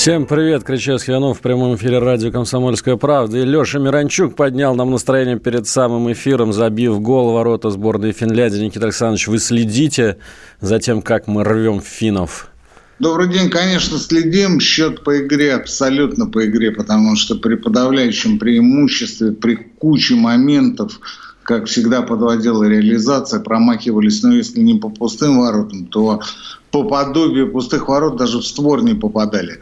Всем привет, Кричевский Иванов в прямом эфире радио «Комсомольская правда». И Леша Миранчук поднял нам настроение перед самым эфиром, забив гол ворота сборной Финляндии. Никита Александрович, вы следите за тем, как мы рвем финнов? Добрый день, конечно, следим. Счет по игре абсолютно по игре, потому что при подавляющем преимуществе, при куче моментов, как всегда подводила реализация, промахивались, но если не по пустым воротам, то по подобию пустых ворот даже в створ не попадали.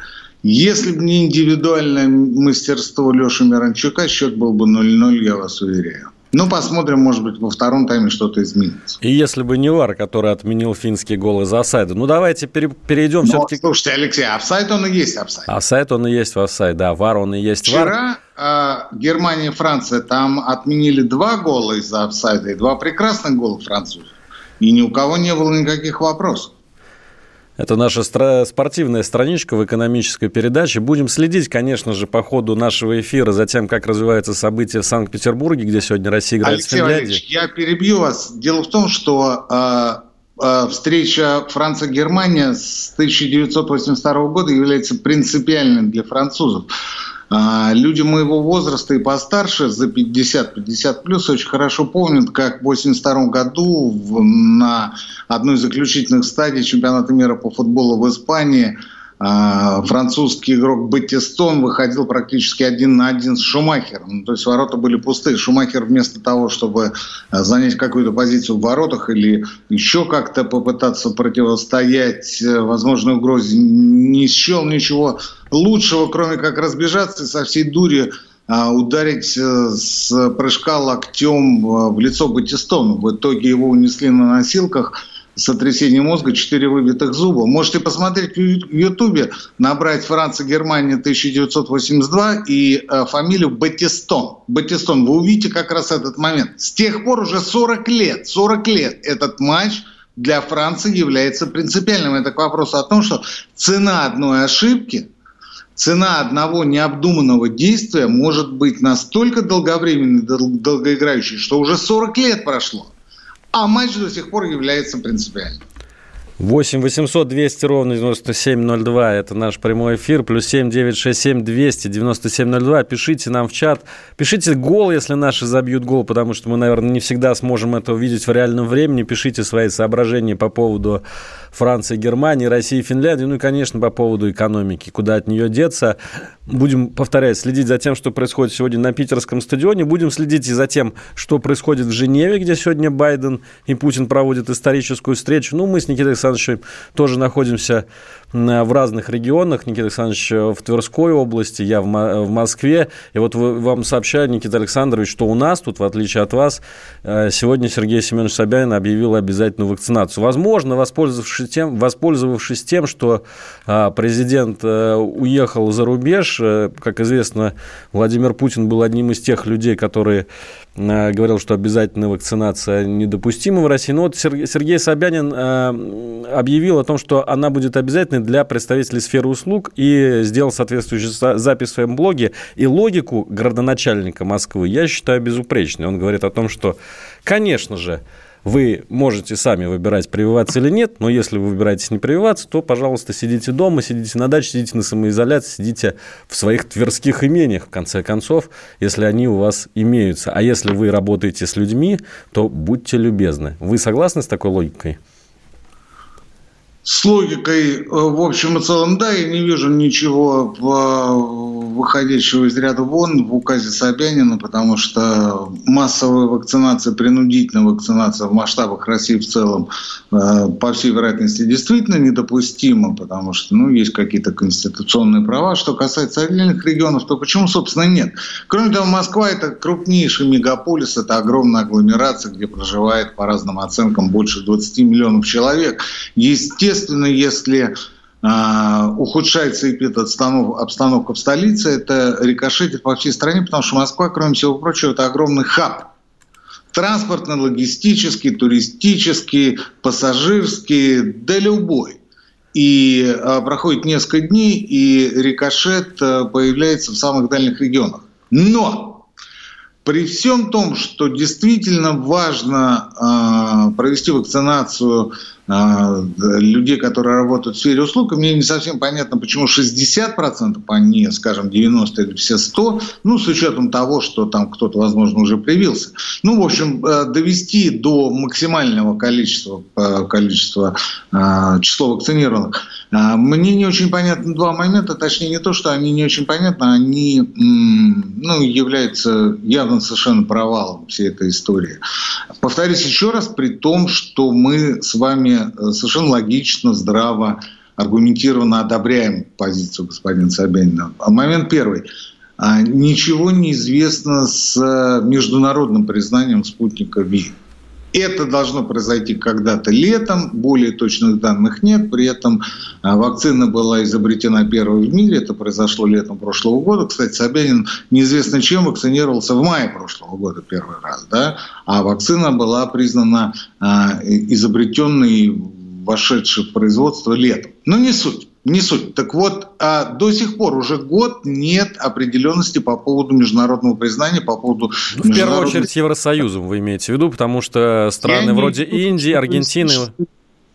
Если бы не индивидуальное мастерство Леши Миранчука, счет был бы 0-0, я вас уверяю. Ну, посмотрим, может быть, во втором тайме что-то изменится. И если бы не Вар, который отменил финский гол из офсайда. Ну, давайте пере- перейдем Но, все-таки... слушайте, Алексей, офсайд он и есть офсайд. Офсайд он и есть в офсайд, да. Вар он и есть вар. Вчера э, Германия и Франция там отменили два гола из-за офсайда и два прекрасных гола французов. И ни у кого не было никаких вопросов. Это наша стра- спортивная страничка в экономической передаче. Будем следить, конечно же, по ходу нашего эфира за тем, как развиваются события в Санкт-Петербурге, где сегодня Россия играет Алексей с Финляндией. Валерьевич, я перебью вас. Дело в том, что э, э, встреча Франция-Германия с 1982 года является принципиальной для французов. А, Люди моего возраста и постарше, за 50-50 плюс, очень хорошо помнят, как в 1982 году на одной из заключительных стадий чемпионата мира по футболу в Испании французский игрок Батистон выходил практически один на один с Шумахером. Ну, То есть ворота были пустые. Шумахер вместо того, чтобы а, занять какую-то позицию в воротах или еще как-то попытаться противостоять э, возможной угрозе, не счел ничего лучшего, кроме как разбежаться и со всей дури а, ударить э, с прыжка локтем э, в лицо Батистону. В итоге его унесли на носилках сотрясение мозга, 4 выбитых зуба. Можете посмотреть в Ютубе, набрать Франция, Германия 1982 и э, фамилию Батистон. Батистон. Вы увидите как раз этот момент. С тех пор уже 40 лет, 40 лет этот матч для Франции является принципиальным. Это к вопросу о том, что цена одной ошибки цена одного необдуманного действия может быть настолько долговременной, дол- долгоиграющей, что уже 40 лет прошло, а матч до сих пор является принципиальным. 8 800 200 ровно 9702. Это наш прямой эфир. Плюс 7 967 200 9702. Пишите нам в чат. Пишите гол, если наши забьют гол, потому что мы, наверное, не всегда сможем это увидеть в реальном времени. Пишите свои соображения по поводу Франции, Германии, России, Финляндии. Ну и, конечно, по поводу экономики. Куда от нее деться. Будем, повторять, следить за тем, что происходит сегодня на питерском стадионе. Будем следить и за тем, что происходит в Женеве, где сегодня Байден и Путин проводят историческую встречу. Ну, мы с Никитой Александровичем тоже находимся в разных регионах. Никита Александрович э, в Тверской области, я в, в Москве. И вот вам сообщаю, Никита Александрович, что у нас тут, в отличие от вас, э, сегодня Сергей Семенович Собянин объявил обязательную вакцинацию. Возможно, воспользовавшись тем, воспользовавшись тем что а, президент э, уехал за рубеж, э, как известно, Владимир Путин был одним из тех людей, которые э, говорил, что обязательная вакцинация недопустима в России. Но вот Сер- Сергей Собянин э, объявил о том, что она будет обязательной для представителей сферы услуг и сделал соответствующую за- запись в своем блоге. И логику градоначальника Москвы я считаю безупречной. Он говорит о том, что, конечно же, вы можете сами выбирать, прививаться или нет, но если вы выбираетесь не прививаться, то, пожалуйста, сидите дома, сидите на даче, сидите на самоизоляции, сидите в своих тверских имениях, в конце концов, если они у вас имеются. А если вы работаете с людьми, то будьте любезны. Вы согласны с такой логикой? С логикой, э, в общем и целом, да, я не вижу ничего э, выходящего из ряда вон в указе Собянина, потому что массовая вакцинация, принудительная вакцинация в масштабах России в целом, э, по всей вероятности, действительно недопустима, потому что ну, есть какие-то конституционные права. Что касается отдельных регионов, то почему, собственно, нет? Кроме того, Москва – это крупнейший мегаполис, это огромная агломерация, где проживает, по разным оценкам, больше 20 миллионов человек. Естественно, если а, ухудшается обстановка в столице, это рикошетит по всей стране, потому что Москва, кроме всего прочего, это огромный хаб Транспортно-логистический, туристический, пассажирский, да любой. И а, проходит несколько дней, и рикошет а, появляется в самых дальних регионах. Но при всем том, что действительно важно провести вакцинацию людей, которые работают в сфере услуг, мне не совсем понятно, почему 60%, а не, скажем, 90 или все 100, ну, с учетом того, что там кто-то, возможно, уже привился. Ну, в общем, э, довести до максимального количества, э, количества э, числа вакцинированных. Э, мне не очень понятны два момента, точнее, не то, что они не очень понятны, они ну, являются явно совершенно провалом всей этой истории. Повторюсь еще раз, при том, что мы с вами э, совершенно логично, здраво, аргументированно одобряем позицию господина Собянина. Момент первый. А, ничего не известно с э, международным признанием спутника ВИ. Это должно произойти когда-то летом, более точных данных нет. При этом а, вакцина была изобретена первой в мире, это произошло летом прошлого года. Кстати, Собянин неизвестно чем вакцинировался в мае прошлого года первый раз, да? а вакцина была признана а, изобретенной, вошедшей в производство летом. Но не суть. Не суть. Так вот, а до сих пор уже год нет определенности по поводу международного признания, по поводу... Ну, в первую очередь Евросоюзом вы имеете в виду, потому что страны Я вроде Индии, Аргентины...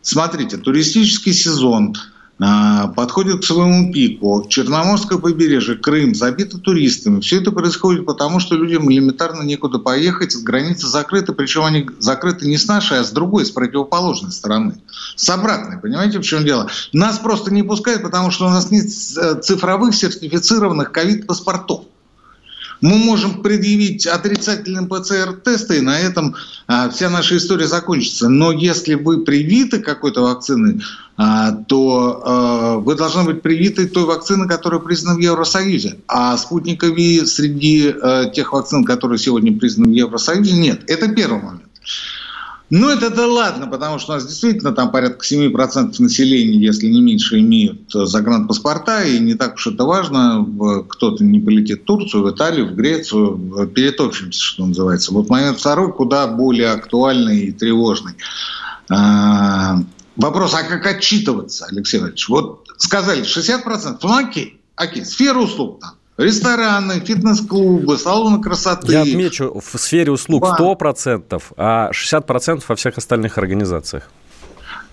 Смотрите, туристический сезон – подходит к своему пику. Черноморское побережье, Крым забито туристами. Все это происходит потому, что людям элементарно некуда поехать, границы закрыты, причем они закрыты не с нашей, а с другой, с противоположной стороны. С обратной, понимаете, в чем дело? Нас просто не пускают, потому что у нас нет э, цифровых сертифицированных ковид-паспортов мы можем предъявить отрицательный ПЦР-тесты, и на этом а, вся наша история закончится. Но если вы привиты какой-то вакциной, а, то а, вы должны быть привиты той вакциной, которая признана в Евросоюзе. А спутника ВИ среди а, тех вакцин, которые сегодня признаны в Евросоюзе, нет. Это первый момент. Ну, это да ладно, потому что у нас действительно там порядка 7% населения, если не меньше, имеют э, загранпаспорта, и не так уж это важно, кто-то не полетит в Турцию, в Италию, в Грецию, перетопчемся, что называется. Вот момент второй куда более актуальный и тревожный. А, вопрос, а как отчитываться, Алексей Валерьевич? Вот сказали 60%, ну окей, окей, сфера услуг там. Рестораны, фитнес-клубы, салоны красоты. Я отмечу, в сфере услуг Банк. 100%, а 60% во всех остальных организациях.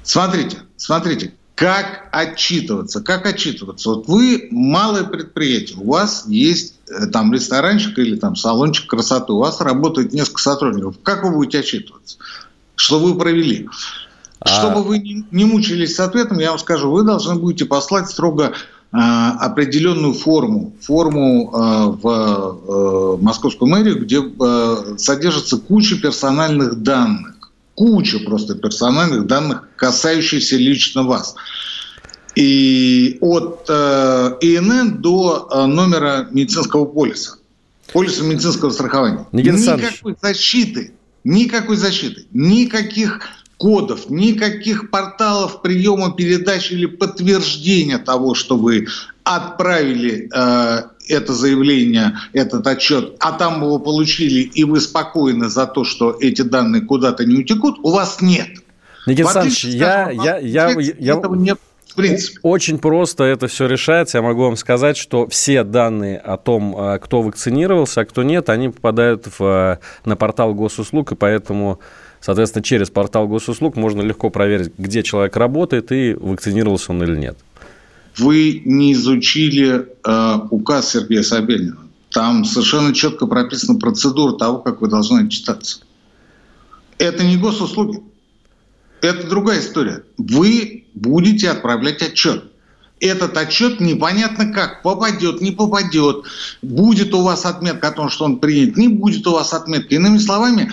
Смотрите, смотрите, как отчитываться, как отчитываться. Вот вы малое предприятие, у вас есть э, там ресторанчик или там салончик красоты, у вас работает несколько сотрудников. Как вы будете отчитываться? Что вы провели? А Чтобы вы не мучились с ответом, я вам скажу, вы должны будете послать строго определенную форму, форму а, в а, московскую мэрию, где содержится куча персональных данных, куча просто персональных данных, касающихся лично вас. И от ИНН до номера медицинского полиса, полиса медицинского страхования. Никакой защиты, никакой защиты, никаких кодов, никаких порталов приема передач или подтверждения того, что вы отправили э, это заявление, этот отчет, а там его получили, и вы спокойны за то, что эти данные куда-то не утекут, у вас нет. Никита Александрович, я, я, я, я, этого нет в принципе. Очень просто это все решается. Я могу вам сказать, что все данные о том, э, кто вакцинировался, а кто нет, они попадают в, э, на портал госуслуг, и поэтому Соответственно, через портал госуслуг можно легко проверить, где человек работает и вакцинировался он или нет. Вы не изучили э, указ Сергея Собянина. Там совершенно четко прописана процедура того, как вы должны отчитаться. Это не госуслуги. Это другая история. Вы будете отправлять отчет. Этот отчет непонятно как, попадет, не попадет, будет у вас отметка о том, что он принят, не будет у вас отметки. Иными словами,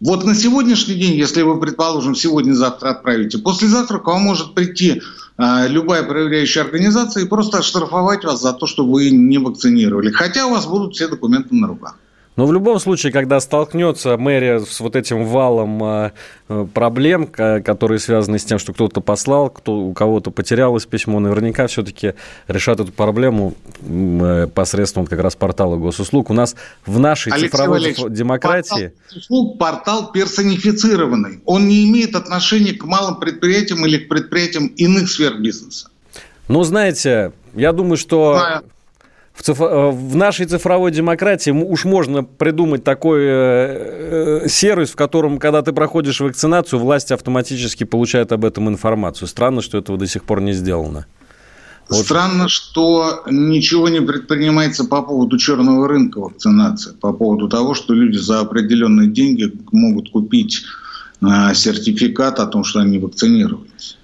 вот на сегодняшний день, если вы, предположим, сегодня-завтра отправите, послезавтра к вам может прийти э, любая проверяющая организация и просто оштрафовать вас за то, что вы не вакцинировали. Хотя у вас будут все документы на руках. Но в любом случае, когда столкнется мэрия с вот этим валом э, э, проблем, которые связаны с тем, что кто-то послал, кто, у кого-то потерялось письмо, наверняка все-таки решат эту проблему э, посредством как раз портала госуслуг. У нас в нашей Алексей цифровой Валерьевич, демократии... Портал услуг портал персонифицированный. Он не имеет отношения к малым предприятиям или к предприятиям иных сфер бизнеса. Ну, знаете, я думаю, что в, циф... Э, в нашей цифровой демократии уж можно придумать такой э, э, сервис, в котором, когда ты проходишь вакцинацию, власти автоматически получают об этом информацию. Странно, что этого до сих пор не сделано. Вот. Странно, что ничего не предпринимается по поводу черного рынка вакцинации, по поводу того, что люди за определенные деньги могут купить э, сертификат о том, что они вакцинировались.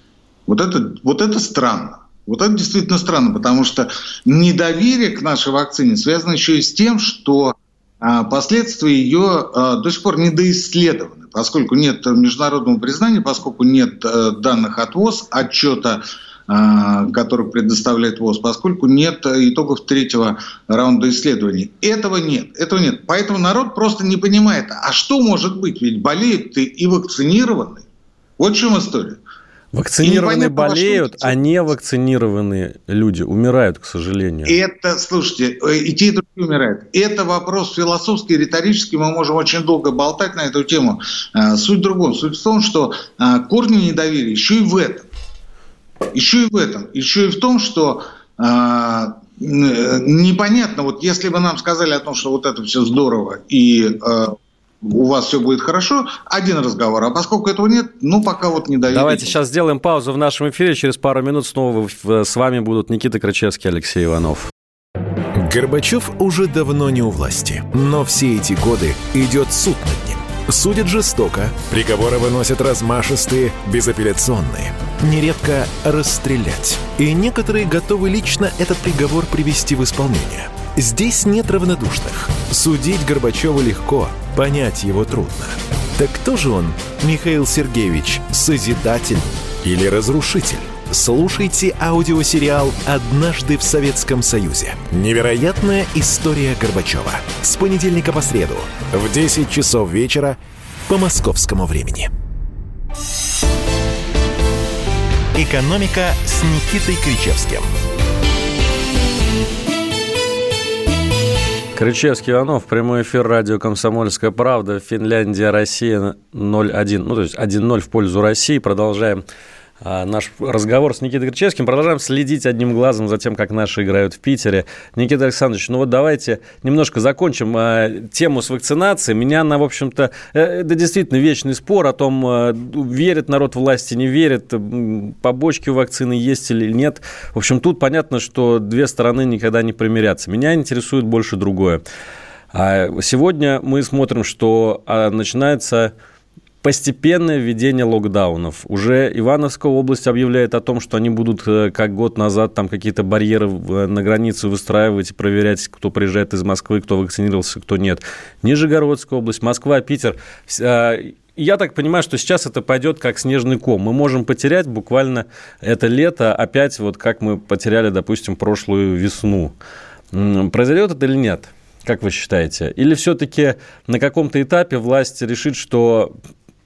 Вот это, вот это странно. Вот это действительно странно, потому что недоверие к нашей вакцине связано еще и с тем, что а, последствия ее а, до сих пор недоисследованы, поскольку нет международного признания, поскольку нет а, данных от ВОЗ, отчета, а, который предоставляет ВОЗ, поскольку нет итогов третьего раунда исследований. Этого нет, этого нет. Поэтому народ просто не понимает, а что может быть? Ведь болеют ты и вакцинированный. Вот в чем история. Вакцинированные болеют, а не вакцинированные люди умирают, к сожалению. Это, слушайте, э, и те, и другие умирают. Это вопрос философский, риторический. Мы можем очень долго болтать на эту тему. Э, суть в другом. Суть в том, что э, корни недоверия еще и в этом. Еще и в этом. Еще и в том, что непонятно, вот если бы нам сказали о том, что вот это все здорово и у вас все будет хорошо, один разговор. А поскольку этого нет, ну, пока вот не доверите. Давайте сейчас сделаем паузу в нашем эфире. Через пару минут снова с вами будут Никита Крычевский, Алексей Иванов. Горбачев уже давно не у власти, но все эти годы идет суд над ним. Судят жестоко, приговоры выносят размашистые, безапелляционные. Нередко расстрелять. И некоторые готовы лично этот приговор привести в исполнение – Здесь нет равнодушных. Судить Горбачева легко, понять его трудно. Так кто же он, Михаил Сергеевич, созидатель или разрушитель? Слушайте аудиосериал «Однажды в Советском Союзе». Невероятная история Горбачева. С понедельника по среду в 10 часов вечера по московскому времени. «Экономика» с Никитой Кричевским – Кричевский Иванов, прямой эфир радио «Комсомольская правда», Финляндия, Россия 0-1, ну, то есть 1-0 в пользу России. Продолжаем наш разговор с Никитой Кричевским. Продолжаем следить одним глазом за тем, как наши играют в Питере. Никита Александрович, ну вот давайте немножко закончим а, тему с вакцинацией. Меня она, в общем-то, э, это действительно вечный спор о том, а, верит народ власти, не верит, побочки у вакцины есть или нет. В общем, тут понятно, что две стороны никогда не примирятся. Меня интересует больше другое. Сегодня мы смотрим, что начинается постепенное введение локдаунов. Уже Ивановская область объявляет о том, что они будут, э, как год назад, там какие-то барьеры э, на границе выстраивать и проверять, кто приезжает из Москвы, кто вакцинировался, кто нет. Нижегородская область, Москва, Питер. А, я так понимаю, что сейчас это пойдет как снежный ком. Мы можем потерять буквально это лето опять, вот как мы потеряли, допустим, прошлую весну. Произойдет это или нет? Как вы считаете? Или все-таки на каком-то этапе власть решит, что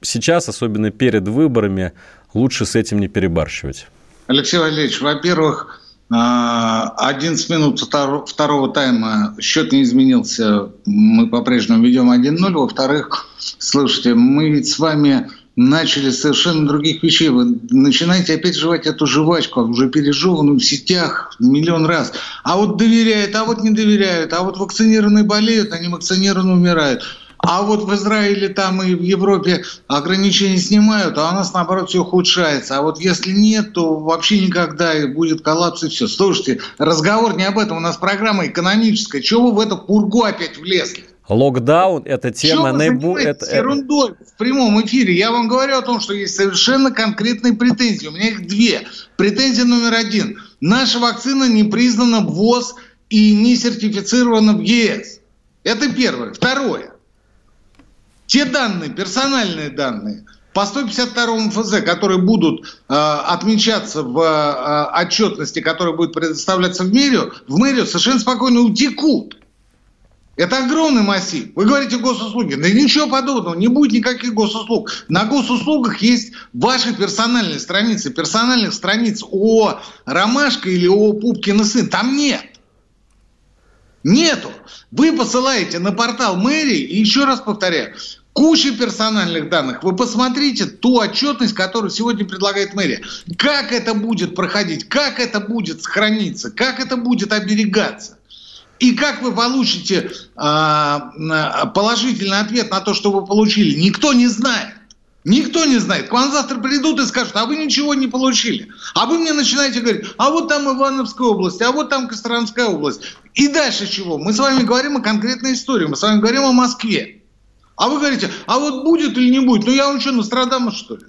сейчас, особенно перед выборами, лучше с этим не перебарщивать? Алексей Валерьевич, во-первых, 11 а, минут второго тайма счет не изменился, мы по-прежнему ведем 1-0. Во-вторых, слушайте, мы ведь с вами начали совершенно других вещей. Вы начинаете опять жевать эту жвачку, уже пережеванную в сетях миллион раз. А вот доверяют, а вот не доверяют, а вот вакцинированные болеют, а не вакцинированные умирают. А вот в Израиле там и в Европе ограничения снимают, а у нас, наоборот, все ухудшается. А вот если нет, то вообще никогда будет коллапс и все. Слушайте, разговор не об этом, у нас программа экономическая. Чего вы в эту пургу опять влезли? Локдаун – это тема наиболее... Это... ерундой в прямом эфире. Я вам говорю о том, что есть совершенно конкретные претензии. У меня их две. Претензия номер один. Наша вакцина не признана в ВОЗ и не сертифицирована в ЕС. Это первое. Второе. Те данные, персональные данные по 152 ФЗ, которые будут э, отмечаться в э, отчетности, которая будет предоставляться в мэрию, в мэрию совершенно спокойно утекут. Это огромный массив. Вы говорите госуслуги. Да ничего подобного, не будет никаких госуслуг. На госуслугах есть ваши персональные страницы. Персональных страниц о Ромашка или о Пупкин сын. Там нет. Нету. Вы посылаете на портал мэрии, и еще раз повторяю, куча персональных данных. Вы посмотрите ту отчетность, которую сегодня предлагает мэрия. Как это будет проходить, как это будет сохраниться, как это будет оберегаться. И как вы получите э, положительный ответ на то, что вы получили, никто не знает. Никто не знает. К вам завтра придут и скажут, а вы ничего не получили. А вы мне начинаете говорить, а вот там Ивановская область, а вот там Костромская область. И дальше чего? Мы с вами говорим о конкретной истории, мы с вами говорим о Москве. А вы говорите, а вот будет или не будет? Ну я вам что, Нострадамус, что ли?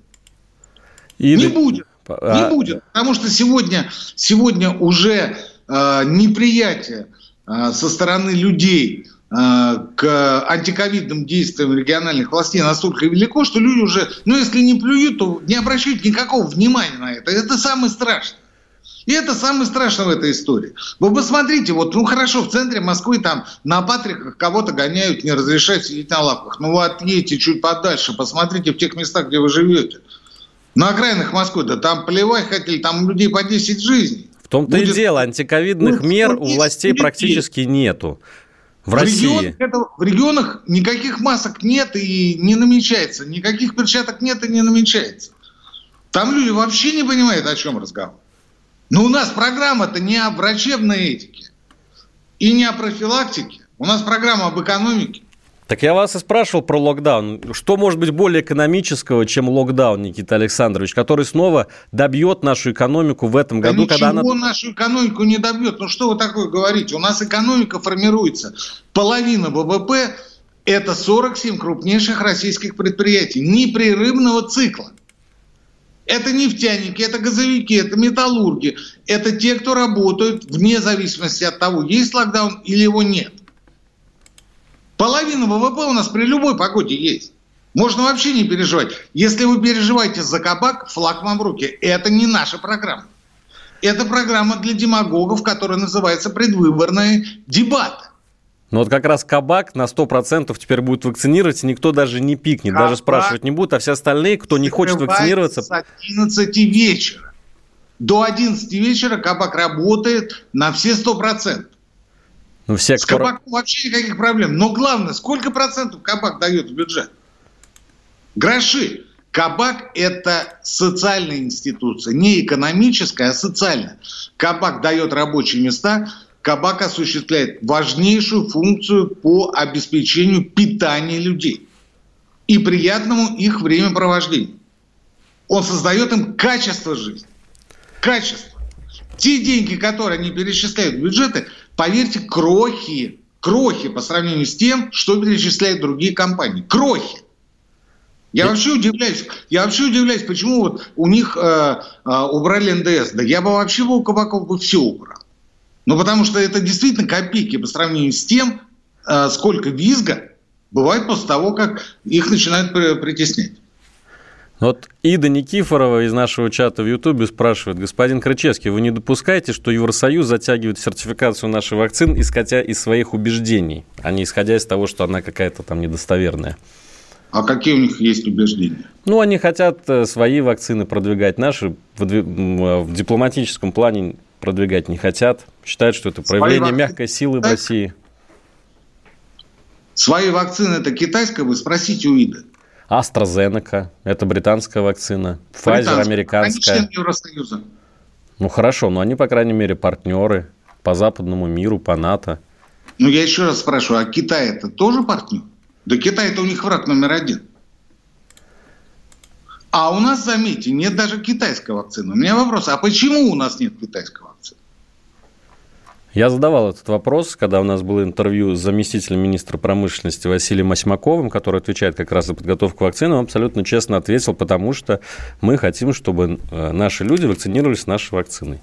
Или... Не будет. А... Не будет. Потому что сегодня, сегодня уже э, неприятие Э, со стороны людей к антиковидным действиям региональных властей настолько велико, что люди уже, ну если не плюют, то не обращают никакого внимания на это. Это самое страшное. И это самое страшное в этой истории. Вы посмотрите, вот, ну хорошо, в центре Москвы там на Патриках кого-то гоняют, не разрешают сидеть на лавках. Ну вы отъедете чуть подальше, посмотрите в тех местах, где вы живете. На окраинах Москвы, да там плевать хотели, там людей по 10 жизней. В том-то будет... и дело, антиковидных ну, мер у властей практически нету. В, в России. Регионах, это, в регионах никаких масок нет и не намечается, никаких перчаток нет и не намечается. Там люди вообще не понимают, о чем разговор. Но у нас программа-то не о врачебной этике и не о профилактике. У нас программа об экономике. Так я вас и спрашивал про локдаун. Что может быть более экономического, чем локдаун, Никита Александрович, который снова добьет нашу экономику в этом году? Да когда ничего она... нашу экономику не добьет. Ну что вы такое говорите? У нас экономика формируется. Половина ВВП – это 47 крупнейших российских предприятий непрерывного цикла. Это нефтяники, это газовики, это металлурги. Это те, кто работают вне зависимости от того, есть локдаун или его нет. Половина ВВП у нас при любой погоде есть. Можно вообще не переживать. Если вы переживаете за кабак, флаг вам в руки. Это не наша программа. Это программа для демагогов, которая называется предвыборные дебаты. Но вот как раз кабак на 100% теперь будет вакцинировать, и никто даже не пикнет, кабак даже спрашивать не будет, а все остальные, кто не хочет вакцинироваться... С 11 вечера. До 11 вечера кабак работает на все 100%. Ну, все, С кто... кабаком вообще никаких проблем. Но главное, сколько процентов кабак дает в бюджет? Гроши. Кабак – это социальная институция, не экономическая, а социальная. Кабак дает рабочие места, кабак осуществляет важнейшую функцию по обеспечению питания людей и приятному их времяпровождению. Он создает им качество жизни. Качество. Те деньги, которые они перечисляют в бюджеты, поверьте, крохи, крохи по сравнению с тем, что перечисляют другие компании. Крохи. Я вообще удивляюсь, я вообще удивляюсь, почему вот у них э, э, убрали НДС. Да я бы вообще у кабаков бы все убрал. Ну, потому что это действительно копейки по сравнению с тем, э, сколько визга бывает после того, как их начинают притеснять. Вот Ида Никифорова из нашего чата в Ютубе спрашивает, господин Крычевский, вы не допускаете, что Евросоюз затягивает сертификацию нашей вакцин, исходя из своих убеждений, а не исходя из того, что она какая-то там недостоверная? А какие у них есть убеждения? Ну, они хотят э, свои вакцины продвигать, наши в дипломатическом плане продвигать не хотят. Считают, что это проявление вакцины... мягкой силы в России. Свои вакцины это китайская, вы спросите у Иды. AstraZeneca, это британская вакцина. Pfizer американская. Они Евросоюза. Ну хорошо, но они, по крайней мере, партнеры по западному миру, по НАТО. Ну я еще раз спрашиваю, а Китай это тоже партнер? Да Китай это у них враг номер один. А у нас, заметьте, нет даже китайской вакцины. У меня вопрос, а почему у нас нет китайской вакцины? Я задавал этот вопрос, когда у нас было интервью с заместителем министра промышленности Василием Осьмаковым, который отвечает как раз за подготовку вакцины. Он абсолютно честно ответил, потому что мы хотим, чтобы э, наши люди вакцинировались нашей вакциной.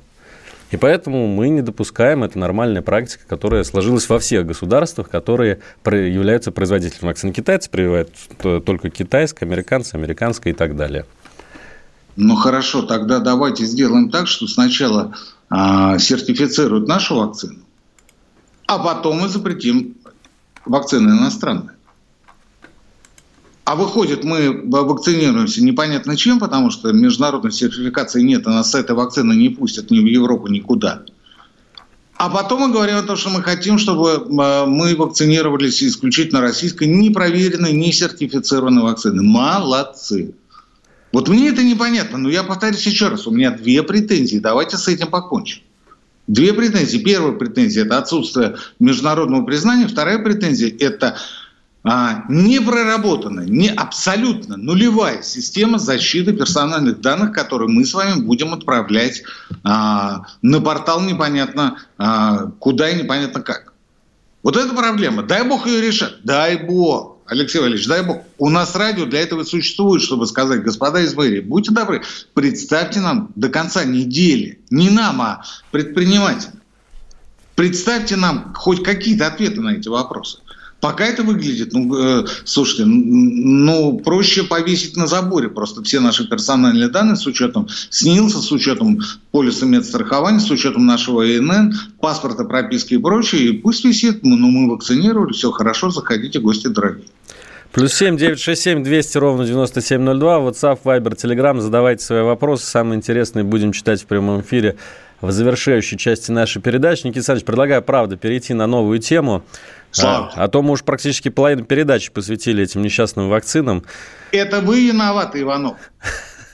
И поэтому мы не допускаем, это нормальная практика, которая сложилась во всех государствах, которые являются производителями вакцин. Китайцы прививают только китайская, американцы, американская и так далее. Ну хорошо, тогда давайте сделаем так, что сначала а, сертифицируют нашу вакцину, а потом мы запретим вакцины иностранные. А выходит, мы вакцинируемся непонятно чем, потому что международной сертификации нет, и нас с этой вакцины не пустят ни в Европу, никуда. А потом мы говорим о том, что мы хотим, чтобы э, мы вакцинировались исключительно российской, не проверенной, не сертифицированной вакцины. Молодцы. Вот мне это непонятно, но я повторюсь еще раз, у меня две претензии, давайте с этим покончим. Две претензии. Первая претензия – это отсутствие международного признания. Вторая претензия – это а, не проработанная, не абсолютно нулевая система защиты персональных данных, которые мы с вами будем отправлять а, на портал непонятно а, куда и непонятно как. Вот это проблема. Дай бог ее решать. Дай бог. Алексей Валерьевич, дай бог. У нас радио для этого существует, чтобы сказать, господа из мэрии, будьте добры, представьте нам до конца недели, не нам, а предпринимателям, представьте нам хоть какие-то ответы на эти вопросы. Пока это выглядит, ну, э, слушайте, ну, проще повесить на заборе просто все наши персональные данные с учетом СНИЛСа, с учетом полиса медстрахования, с учетом нашего ИНН, паспорта, прописки и прочее. И пусть висит, ну, мы вакцинировали, все хорошо, заходите, гости дорогие. Плюс семь девять шесть семь двести ровно девяносто семь ноль два. WhatsApp, Viber, Telegram. Задавайте свои вопросы. Самые интересные будем читать в прямом эфире в завершающей части нашей передачи. Никита Александрович, предлагаю, правда, перейти на новую тему. Слава. А, а то мы уж практически половину передачи посвятили этим несчастным вакцинам. Это вы виноваты, Иванов.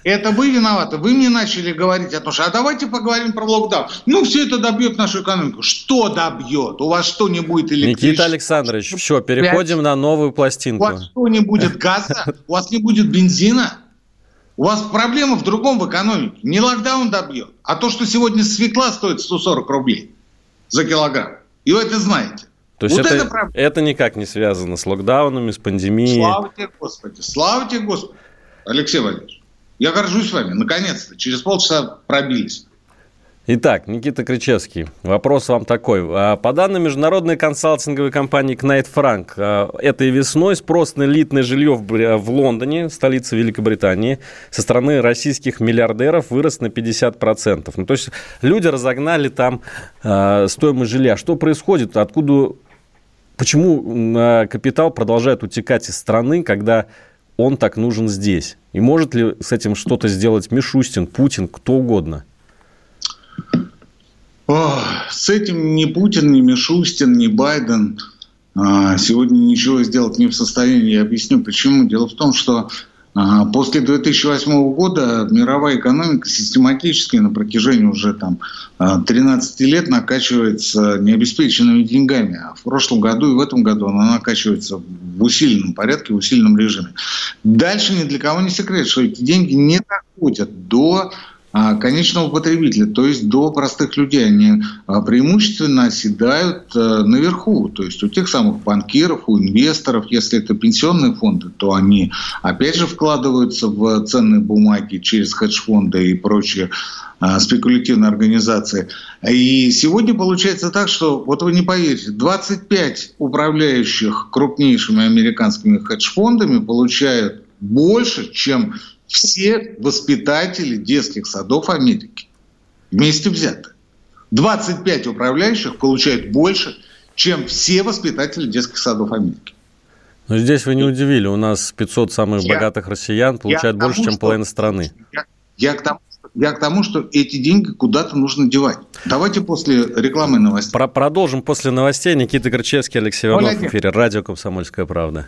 Это вы виноваты. Вы мне начали говорить о том, что а давайте поговорим про локдаун. Ну, все это добьет нашу экономику. Что добьет? У вас что не будет электричества? Никита Александрович, все, переходим на новую пластинку. У вас что не будет газа? У вас не будет бензина? У вас проблема в другом в экономике. Не локдаун добьет, а то, что сегодня свекла стоит 140 рублей за килограмм. И вы это знаете. То есть вот это, это, это никак не связано с локдаунами, с пандемией. Слава тебе, Господи, слава тебе, Господи. Алексей Валерьевич, я горжусь вами. Наконец-то, через полчаса пробились. Итак, Никита Кричевский, вопрос вам такой. А, по данным международной консалтинговой компании Knight Frank, а, этой весной спрос на элитное жилье в Лондоне, столице Великобритании, со стороны российских миллиардеров вырос на 50%. Ну, то есть люди разогнали там э, стоимость жилья. Что происходит? Откуда, почему капитал продолжает утекать из страны, когда он так нужен здесь? И может ли с этим что-то сделать Мишустин, Путин, кто угодно? С этим ни Путин, ни Мишустин, ни Байден а, сегодня ничего сделать не в состоянии. Я объясню почему. Дело в том, что после 2008 года мировая экономика систематически на протяжении уже там 13 а, лет накачивается необеспеченными деньгами. А в прошлом году и в этом году она накачивается в усиленном порядке, в усиленном режиме. Дальше ни для кого не секрет, что эти деньги не доходят до конечного потребителя, то есть до простых людей. Они а, преимущественно оседают э, наверху, то есть у тех самых банкиров, у инвесторов. Если это пенсионные фонды, то они опять же вкладываются в ценные бумаги через хедж-фонды и прочие а, спекулятивные организации. И сегодня получается так, что, вот вы не поверите, 25 управляющих крупнейшими американскими хедж-фондами получают больше, чем все воспитатели детских садов Америки. Вместе взяты. 25 управляющих получают больше, чем все воспитатели детских садов Америки. Но здесь вы не удивили. У нас 500 самых я, богатых россиян получают больше, тому, чем что, половина страны. Я, я, к тому, я к тому, что эти деньги куда-то нужно девать. Давайте после рекламы новостей. Про продолжим после новостей. Никита Горчевский, Алексей Иванов в эфире. Радио «Комсомольская правда».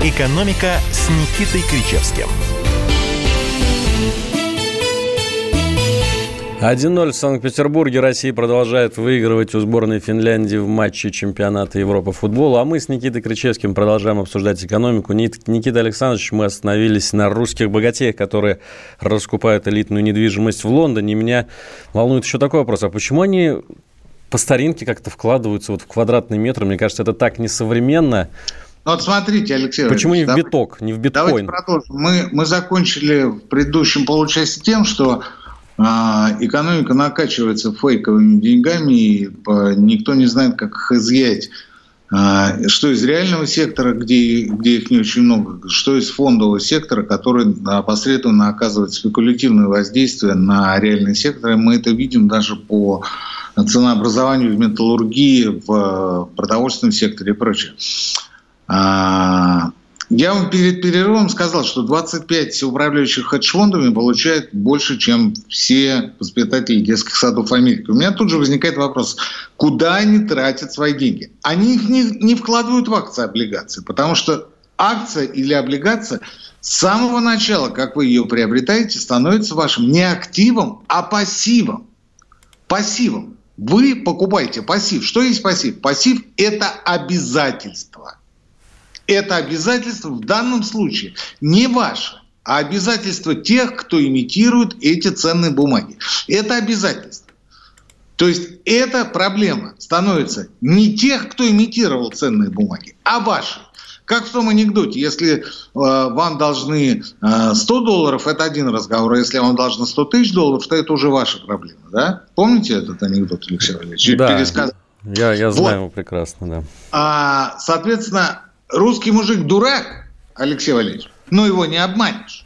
«Экономика» с Никитой Кричевским. 1-0 в Санкт-Петербурге. Россия продолжает выигрывать у сборной Финляндии в матче чемпионата Европы футбола. А мы с Никитой Кричевским продолжаем обсуждать экономику. Никита Александрович, мы остановились на русских богатеях, которые раскупают элитную недвижимость в Лондоне. Меня волнует еще такой вопрос. А почему они по старинке как-то вкладываются вот в квадратный метр? Мне кажется, это так несовременно. Ну, вот смотрите, Алексей Почему не в биток, не в биткоин? Давайте продолжим. Мы, мы закончили в предыдущем получасе тем, что а, экономика накачивается фейковыми деньгами, и никто не знает, как их изъять. А, что из реального сектора, где, где их не очень много, что из фондового сектора, который опосредованно оказывает спекулятивное воздействие на реальный сектор. И мы это видим даже по ценообразованию в металлургии, в продовольственном секторе и прочее. А, я вам перед перерывом сказал, что 25 управляющих хедж-фондами получают больше, чем все воспитатели детских садов Америки. У меня тут же возникает вопрос, куда они тратят свои деньги? Они их не, не вкладывают в акции, облигации, потому что акция или облигация с самого начала, как вы ее приобретаете, становится вашим не активом, а пассивом. Пассивом. Вы покупаете пассив. Что есть пассив? Пассив – это обязательство это обязательство в данном случае не ваше, а обязательство тех, кто имитирует эти ценные бумаги. Это обязательство. То есть эта проблема становится не тех, кто имитировал ценные бумаги, а ваши. Как в том анекдоте, если э, вам должны э, 100 долларов, это один разговор, а если вам должны 100 тысяч долларов, то это уже ваша проблема. Да? Помните этот анекдот, Алексей Валерьевич? Да, Пересказ... я, я знаю вот. его прекрасно. Да. А, соответственно, русский мужик дурак, Алексей Валерьевич, но его не обманешь.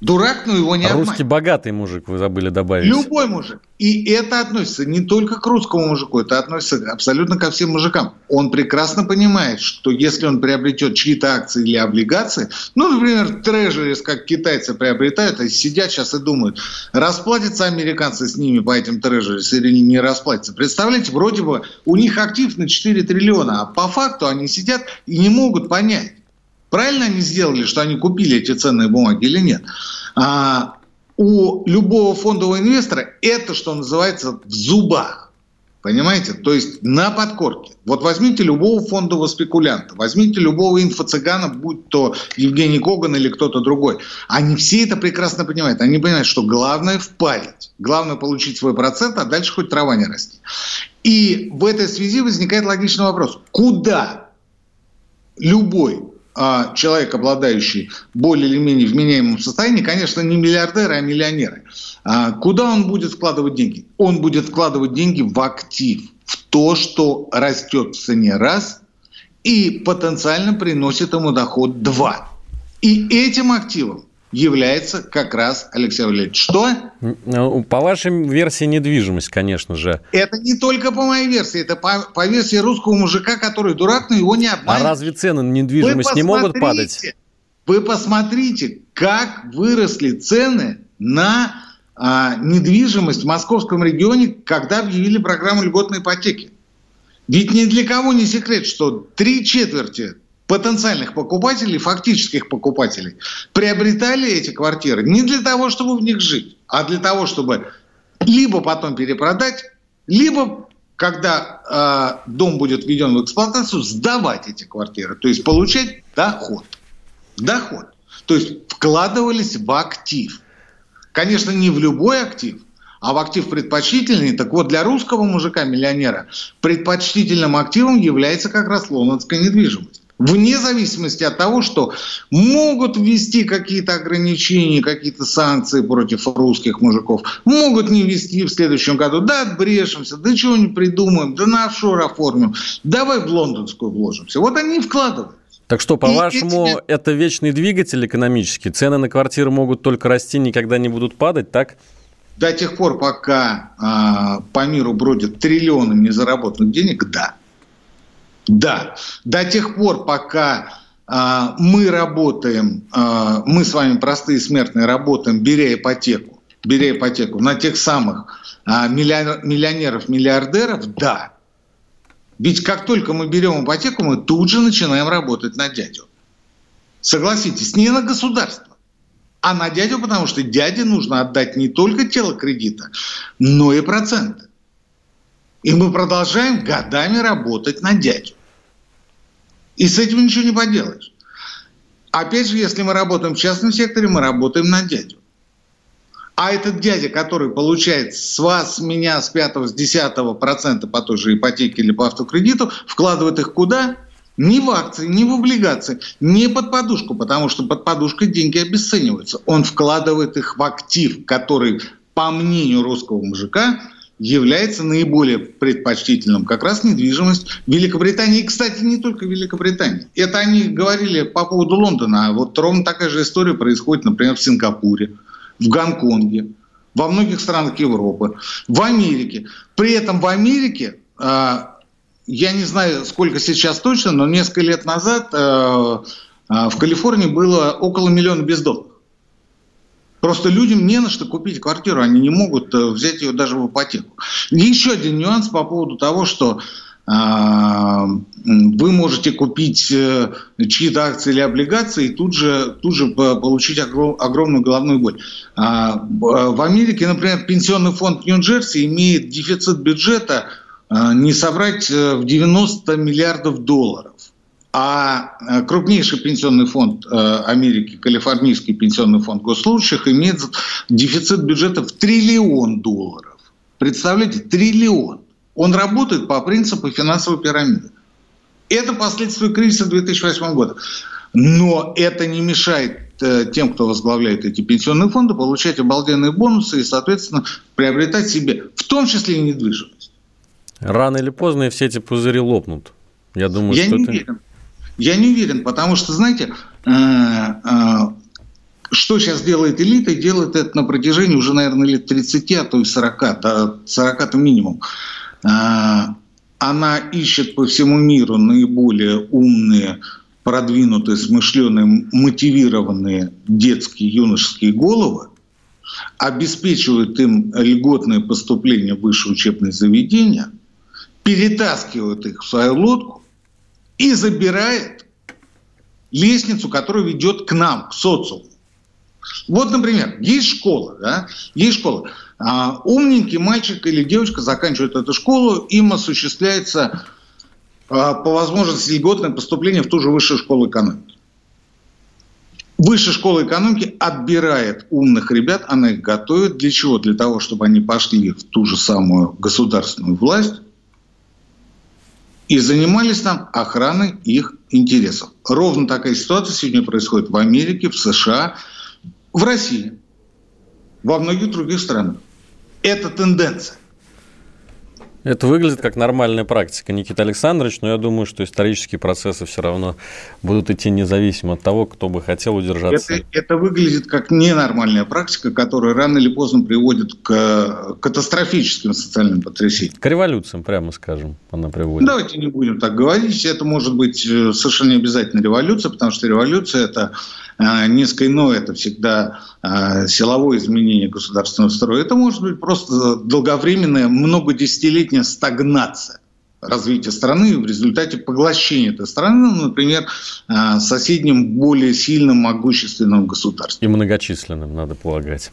Дурак, но его не а Русский богатый мужик, вы забыли добавить. Любой мужик. И это относится не только к русскому мужику, это относится абсолютно ко всем мужикам. Он прекрасно понимает, что если он приобретет чьи-то акции или облигации, ну, например, трежерис, как китайцы приобретают, и сидят сейчас и думают, расплатятся американцы с ними по этим трежерис или не расплатятся. Представляете, вроде бы у них актив на 4 триллиона, а по факту они сидят и не могут понять, Правильно они сделали, что они купили эти ценные бумаги или нет? А, у любого фондового инвестора это, что называется, в зубах. Понимаете? То есть на подкорке. Вот возьмите любого фондового спекулянта, возьмите любого инфо-цыгана, будь то Евгений Коган или кто-то другой. Они все это прекрасно понимают. Они понимают, что главное впарить. Главное получить свой процент, а дальше хоть трава не расти. И в этой связи возникает логичный вопрос. Куда любой а, человек, обладающий более или менее вменяемым состоянием, конечно, не миллиардеры, а миллионеры. А куда он будет вкладывать деньги? Он будет вкладывать деньги в актив, в то, что растет в цене раз и потенциально приносит ему доход два. И этим активом является как раз Алексей Валерьевич. Что? Ну, по вашей версии недвижимость, конечно же. Это не только по моей версии, это по, по версии русского мужика, который дурак, но его не обманет. А разве цены на недвижимость не могут падать? Вы посмотрите, как выросли цены на а, недвижимость в московском регионе, когда объявили программу льготной ипотеки. Ведь ни для кого не секрет, что три четверти потенциальных покупателей, фактических покупателей, приобретали эти квартиры не для того, чтобы в них жить, а для того, чтобы либо потом перепродать, либо когда э, дом будет введен в эксплуатацию, сдавать эти квартиры, то есть получать доход. Доход. То есть вкладывались в актив. Конечно, не в любой актив, а в актив предпочтительный. Так вот, для русского мужика-миллионера предпочтительным активом является как раз лондонская недвижимость. Вне зависимости от того, что могут ввести какие-то ограничения, какие-то санкции против русских мужиков, могут не ввести в следующем году. Да, отбрешемся, да чего не придумаем, да на офшор оформим, давай в лондонскую вложимся. Вот они вкладывают. Так что, по-вашему, это вечный двигатель экономический? Цены на квартиры могут только расти, никогда не будут падать, так? До тех пор, пока э, по миру бродят триллионы незаработанных денег, да. Да, до тех пор, пока а, мы работаем, а, мы с вами простые смертные работаем, беря ипотеку, беря ипотеку на тех самых а, миллионеров, миллиардеров, да. Ведь как только мы берем ипотеку, мы тут же начинаем работать на дядю. Согласитесь, не на государство, а на дядю, потому что дяде нужно отдать не только тело кредита, но и проценты. И мы продолжаем годами работать на дядю. И с этим ничего не поделаешь. Опять же, если мы работаем в частном секторе, мы работаем на дядю. А этот дядя, который получает с вас, с меня, с 5, с 10 процента по той же ипотеке или по автокредиту, вкладывает их куда? Ни в акции, ни в облигации, ни под подушку, потому что под подушкой деньги обесцениваются. Он вкладывает их в актив, который, по мнению русского мужика, является наиболее предпочтительным как раз недвижимость Великобритании. И, кстати, не только Великобритании. Это они говорили по поводу Лондона. А вот ровно такая же история происходит, например, в Сингапуре, в Гонконге, во многих странах Европы, в Америке. При этом в Америке, а, я не знаю, сколько сейчас точно, но несколько лет назад а, а, в Калифорнии было около миллиона бездомных. Просто людям не на что купить квартиру, они не могут э, взять ее даже в ипотеку. Еще один нюанс по поводу того, что а, вы можете купить э, чьи-то акции или облигации и тут же, тут же получить огромную головную боль. А, в Америке, например, пенсионный фонд Нью-Джерси имеет дефицит бюджета а, не собрать э, в 90 миллиардов долларов. А крупнейший пенсионный фонд Америки, Калифорнийский пенсионный фонд госслужащих, имеет дефицит бюджета в триллион долларов. Представляете, триллион. Он работает по принципу финансовой пирамиды. Это последствия кризиса 2008 года. Но это не мешает э, тем, кто возглавляет эти пенсионные фонды, получать обалденные бонусы и, соответственно, приобретать себе, в том числе и недвижимость. Рано или поздно и все эти пузыри лопнут. Я думаю, Я что не это... уверен. Я не уверен, потому что, знаете, э, э, что сейчас делает элита, делает это на протяжении уже, наверное, лет 30, а то и 40, до 40 минимум. А, она ищет по всему миру наиболее умные, продвинутые, смышленые, мотивированные детские, юношеские головы, обеспечивает им льготное поступление в высшее учебное заведение, перетаскивает их в свою лодку и забирает лестницу, которая ведет к нам, к социуму. Вот, например, есть школа, да, есть школа. А умненький мальчик или девочка заканчивает эту школу, им осуществляется а, по возможности льготное поступление в ту же высшую школу экономики. Высшая школа экономики отбирает умных ребят, она их готовит. Для чего? Для того, чтобы они пошли в ту же самую государственную власть и занимались там охраной их интересов. Ровно такая ситуация сегодня происходит в Америке, в США, в России, во многих других странах это тенденция. Это выглядит как нормальная практика, Никита Александрович, но я думаю, что исторические процессы все равно будут идти независимо от того, кто бы хотел удержаться. Это, это выглядит как ненормальная практика, которая рано или поздно приводит к катастрофическим социальным потрясениям. К революциям, прямо скажем, она приводит. Давайте не будем так говорить. Это может быть э, совершенно не обязательно революция, потому что революция – это э, несколько иное, это всегда э, силовое изменение государственного строя. Это может быть просто долговременная, многодесятилетняя стагнация развития страны в результате поглощения этой страны, ну, например, соседним более сильным, могущественным государством. И многочисленным, надо полагать.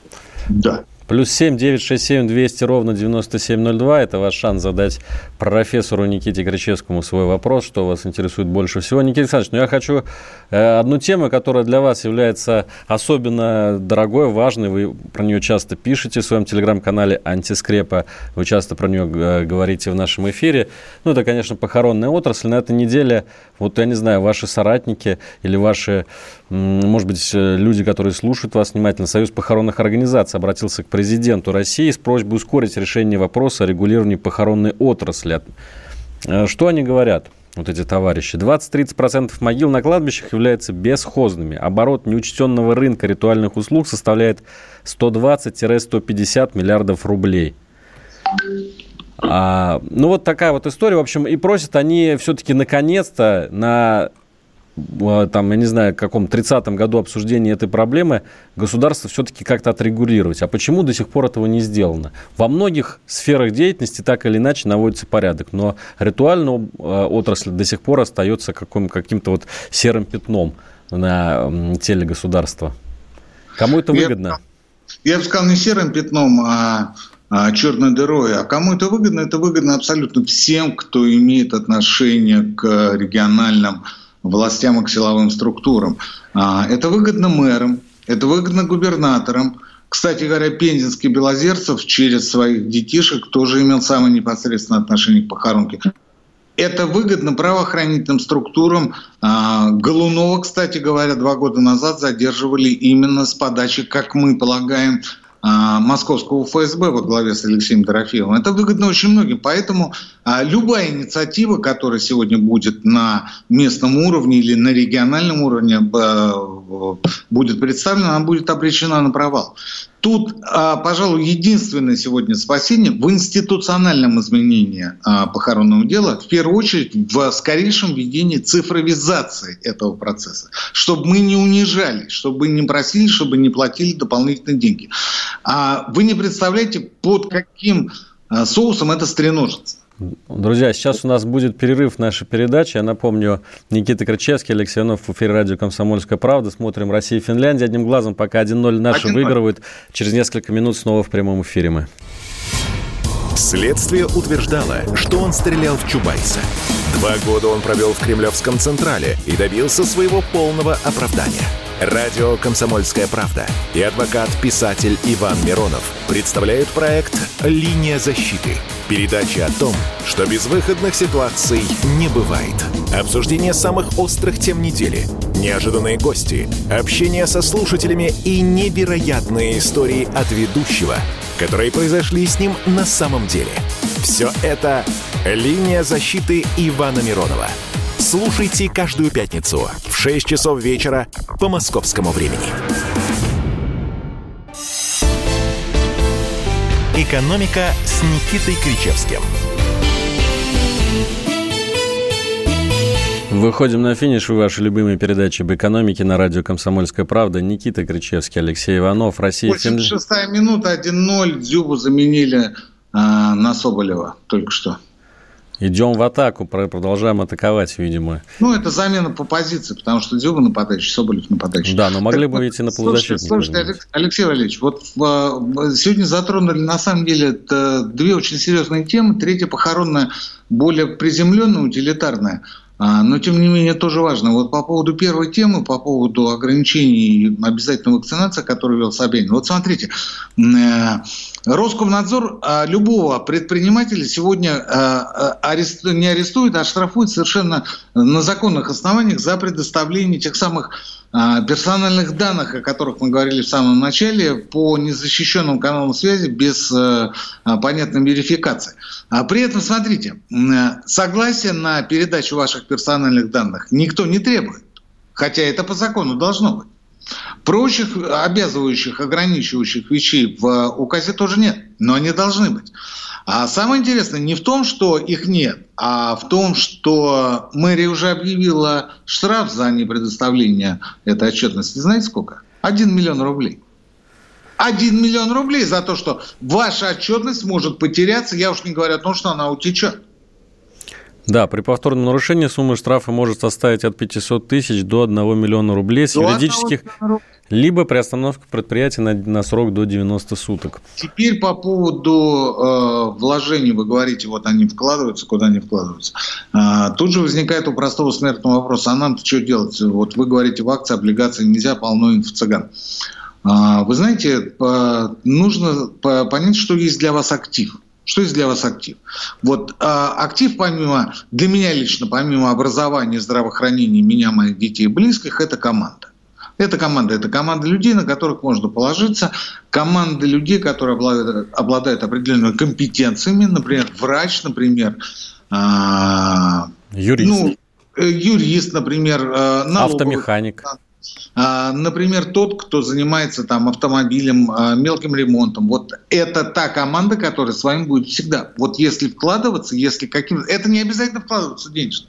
Да. Плюс семь девять шесть семь двести ровно девяносто семь ноль два. Это ваш шанс задать профессору Никите Кричевскому свой вопрос, что вас интересует больше всего. Никита Александрович, ну я хочу э, одну тему, которая для вас является особенно дорогой, важной. Вы про нее часто пишете в своем телеграм-канале «Антискрепа». Вы часто про нее э, говорите в нашем эфире. Ну, это, конечно, похоронная отрасль. На этой неделе, вот я не знаю, ваши соратники или ваши, может быть, э, люди, которые слушают вас внимательно, Союз похоронных организаций обратился к президенту России с просьбой ускорить решение вопроса о регулировании похоронной отрасли. Э, что они говорят? вот эти товарищи. 20-30% могил на кладбищах являются бесхозными. Оборот неучтенного рынка ритуальных услуг составляет 120-150 миллиардов рублей. А, ну, вот такая вот история. В общем, и просят они все-таки наконец-то на там, я не знаю, в каком 30-м году обсуждения этой проблемы государство все-таки как-то отрегулировать. А почему до сих пор этого не сделано? Во многих сферах деятельности так или иначе наводится порядок, но ритуальная а, отрасль до сих пор остается каким- каким-то вот серым пятном на теле государства. Кому это выгодно? Я, я бы сказал, не серым пятном, а, а черной дырой. А кому это выгодно? Это выгодно абсолютно всем, кто имеет отношение к региональным властям и к силовым структурам. А, это выгодно мэрам, это выгодно губернаторам. Кстати говоря, Пензенский Белозерцев через своих детишек тоже имел самое непосредственное отношение к похоронке. Это выгодно правоохранительным структурам. А, Голунова, кстати говоря, два года назад задерживали именно с подачи, как мы полагаем, московского ФСБ во главе с Алексеем Дорофеевым. Это выгодно очень многим. Поэтому а, любая инициатива, которая сегодня будет на местном уровне или на региональном уровне будет представлена, она будет обречена на провал. Тут, а, пожалуй, единственное сегодня спасение в институциональном изменении а, похоронного дела, в первую очередь в скорейшем введении цифровизации этого процесса, чтобы мы не унижались, чтобы не просили, чтобы не платили дополнительные деньги. А вы не представляете, под каким соусом это стреножится. Друзья, сейчас у нас будет перерыв нашей передаче. Я напомню, Никита Крычевский, Алексей Иванов в эфире радио «Комсомольская правда». Смотрим Россия и Финляндия. Одним глазом пока 1-0 наши 1-0. выигрывают. Через несколько минут снова в прямом эфире мы. Следствие утверждало, что он стрелял в Чубайса. Два года он провел в Кремлевском Централе и добился своего полного оправдания – Радио «Комсомольская правда» и адвокат-писатель Иван Миронов представляют проект «Линия защиты». Передача о том, что безвыходных ситуаций не бывает. Обсуждение самых острых тем недели, неожиданные гости, общение со слушателями и невероятные истории от ведущего, которые произошли с ним на самом деле. Все это «Линия защиты» Ивана Миронова – Слушайте каждую пятницу в 6 часов вечера по московскому времени. «Экономика» с Никитой Кричевским. Выходим на финиш. Вы ваши любимые передачи об экономике на радио «Комсомольская правда». Никита Кричевский, Алексей Иванов, Россия. 86-я минута, 1-0. Дзюбу заменили э, на Соболева только что. Идем в атаку, продолжаем атаковать, видимо. Ну, это замена по позиции, потому что Дзюба нападающий, Соболев нападающий. Да, но могли так, бы идти на полузащитника. Слушайте, слушайте Алексей Валерьевич, вот сегодня затронули на самом деле две очень серьезные темы. Третья похоронная, более приземленная, утилитарная. А, но, тем не менее, тоже важно. Вот по поводу первой темы, по поводу ограничений обязательной вакцинации, которую вел Собянин. Вот смотрите, э, Роскомнадзор а, любого предпринимателя сегодня а, не арестует, а штрафует совершенно на законных основаниях за предоставление тех самых персональных данных, о которых мы говорили в самом начале, по незащищенным каналам связи без э, понятной верификации. А при этом, смотрите, согласие на передачу ваших персональных данных никто не требует. Хотя это по закону должно быть. Прочих обязывающих, ограничивающих вещей в указе тоже нет, но они должны быть. А самое интересное не в том, что их нет, а в том, что мэрия уже объявила штраф за непредоставление этой отчетности. Знаете сколько? Один миллион рублей. 1 миллион рублей за то, что ваша отчетность может потеряться, я уж не говорю о том, что она утечет. Да, при повторном нарушении сумма штрафа может составить от 500 тысяч до 1 миллиона рублей с до юридических, либо при остановке предприятия на, на срок до 90 суток. Теперь по поводу э, вложений, вы говорите, вот они вкладываются, куда они вкладываются. Э, тут же возникает у простого смертного вопрос, а нам-то что делать? Вот вы говорите, в акции, облигации нельзя, полно инфо-цыган. А, вы знаете, нужно понять, что есть для вас актив. Что есть для вас актив? Вот а, актив, помимо, для меня лично, помимо образования, здравоохранения меня, моих детей и близких, это команда. Это команда, это команда людей, на которых можно положиться, команда людей, которые обладают, обладают определенными компетенциями, например, врач, например, а, юрист. Ну, э, юрист, например, э, налоговый, автомеханик. А, например, тот, кто занимается там автомобилем, а, мелким ремонтом. Вот это та команда, которая с вами будет всегда. Вот если вкладываться, если каким... Это не обязательно вкладываться денежно.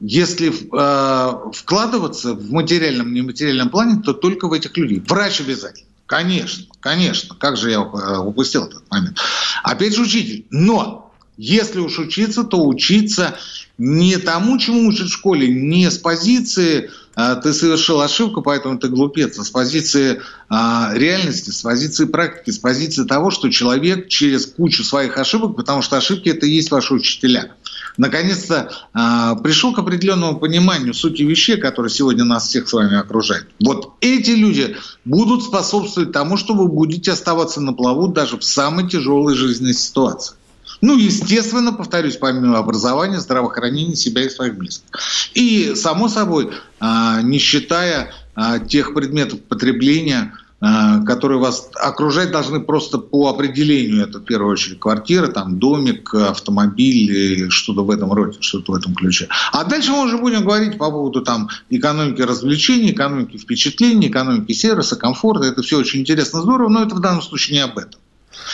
Если э, вкладываться в материальном, нематериальном плане, то только в этих людей. Врач обязательно. Конечно, конечно. Как же я упустил этот момент. Опять же учитель. Но если уж учиться, то учиться не тому, чему учат в школе, не с позиции а, ты совершил ошибку, поэтому ты глупец, а с позиции а, реальности, с позиции практики, с позиции того, что человек через кучу своих ошибок, потому что ошибки это и есть ваши учителя, наконец-то а, пришел к определенному пониманию сути вещей, которые сегодня нас всех с вами окружают. Вот эти люди будут способствовать тому, что вы будете оставаться на плаву даже в самой тяжелой жизненной ситуации. Ну, естественно, повторюсь, помимо образования, здравоохранения себя и своих близких. И, само собой, а, не считая а, тех предметов потребления, которые вас окружать должны просто по определению. Это в первую очередь квартира, там домик, автомобиль что-то в этом роде, что-то в этом ключе. А дальше мы уже будем говорить по поводу там экономики развлечений, экономики впечатлений, экономики сервиса, комфорта. Это все очень интересно, здорово, но это в данном случае не об этом.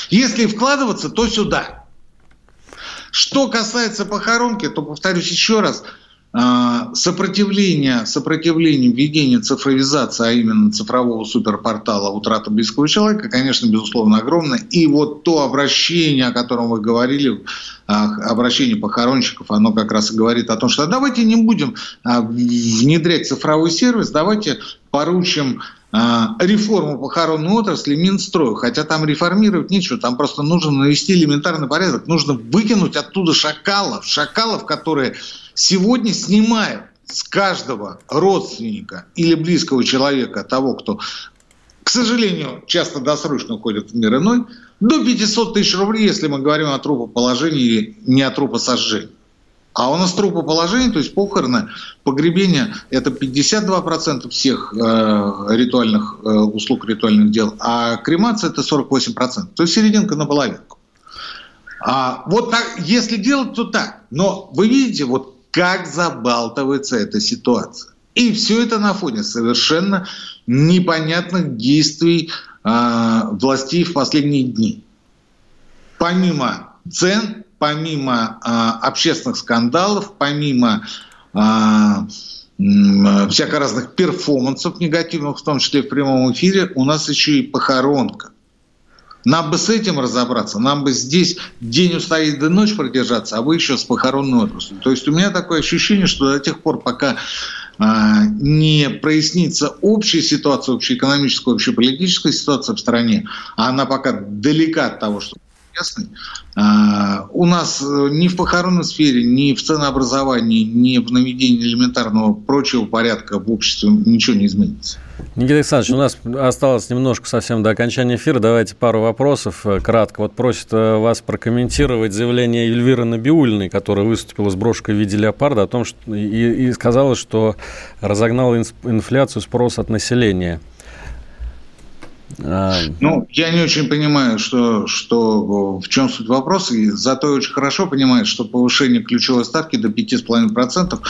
Если вкладываться, то сюда. Что касается похоронки, то повторюсь еще раз, сопротивление, сопротивление введения цифровизации, а именно цифрового суперпортала «Утрата близкого человека», конечно, безусловно, огромное. И вот то обращение, о котором вы говорили, а, обращение похоронщиков, оно как раз и говорит о том, что давайте не будем а, внедрять цифровой сервис, давайте поручим а, реформу похоронной отрасли Минстрою, хотя там реформировать нечего, там просто нужно навести элементарный порядок, нужно выкинуть оттуда шакалов, шакалов, которые сегодня снимают с каждого родственника или близкого человека, того, кто, к сожалению, часто досрочно уходит в мир иной, до 500 тысяч рублей, если мы говорим о трупоположении или не о трупосожжении. А у нас трупоположение, то есть похороны, погребение – это 52% всех э, ритуальных э, услуг, ритуальных дел, а кремация – это 48%. То есть серединка на половинку. А, вот так, если делать, то так. Но вы видите, вот как забалтывается эта ситуация. И все это на фоне совершенно непонятных действий э, властей в последние дни. Помимо цен, помимо а, общественных скандалов, помимо а, всяко разных перформансов негативных, в том числе в прямом эфире, у нас еще и похоронка. Нам бы с этим разобраться, нам бы здесь день устоять до ночь продержаться, а вы еще с похоронной отраслью. То есть у меня такое ощущение, что до тех пор, пока а, не прояснится общая ситуация, общеэкономическая, общеполитическая ситуация в стране, а она пока далека от того, что ясный. А, у нас э, ни в похоронной сфере, ни в ценообразовании, ни в наведении элементарного прочего порядка в обществе ничего не изменится. Никита Александрович, у нас осталось немножко совсем до окончания эфира. Давайте пару вопросов э, кратко. Вот просит э, вас прокомментировать заявление Эльвиры Набиульной, которая выступила с брошкой в виде леопарда о том, что и, и сказала, что разогнала инфляцию спрос от населения. А, ну, я не очень понимаю, что, что, в чем суть вопроса. Зато очень хорошо понимаю, что повышение ключевой ставки до 5,5%,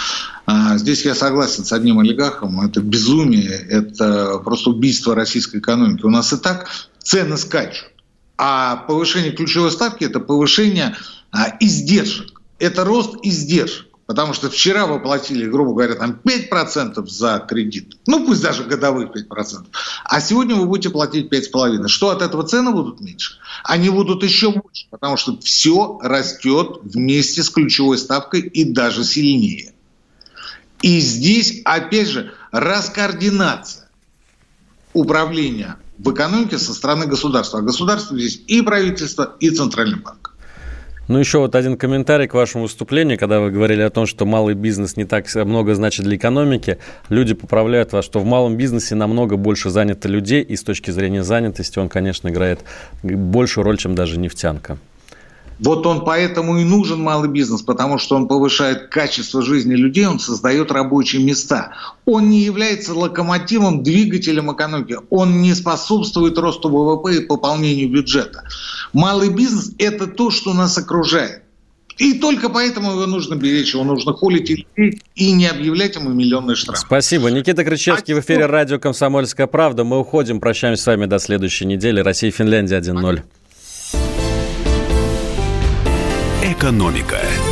а, здесь я согласен с одним олигархом, это безумие, это просто убийство российской экономики. У нас и так цены скачут. А повышение ключевой ставки – это повышение а, издержек. Это рост издержек. Потому что вчера вы платили, грубо говоря, там 5% за кредит. Ну, пусть даже годовых 5%. А сегодня вы будете платить 5,5%. Что от этого цены будут меньше? Они будут еще больше, потому что все растет вместе с ключевой ставкой и даже сильнее. И здесь, опять же, раскоординация управления в экономике со стороны государства. А государство здесь и правительство, и центральный банк. Ну, еще вот один комментарий к вашему выступлению, когда вы говорили о том, что малый бизнес не так много значит для экономики. Люди поправляют вас, что в малом бизнесе намного больше занято людей, и с точки зрения занятости он, конечно, играет большую роль, чем даже нефтянка. Вот он поэтому и нужен малый бизнес, потому что он повышает качество жизни людей, он создает рабочие места. Он не является локомотивом, двигателем экономики. Он не способствует росту ВВП и пополнению бюджета. Малый бизнес – это то, что нас окружает. И только поэтому его нужно беречь, его нужно холить и не объявлять ему миллионные штрафы. Спасибо. Никита Крычевский а в эфире радио «Комсомольская правда». Мы уходим, прощаемся с вами до следующей недели. Россия и Финляндия 1-0. Экономика.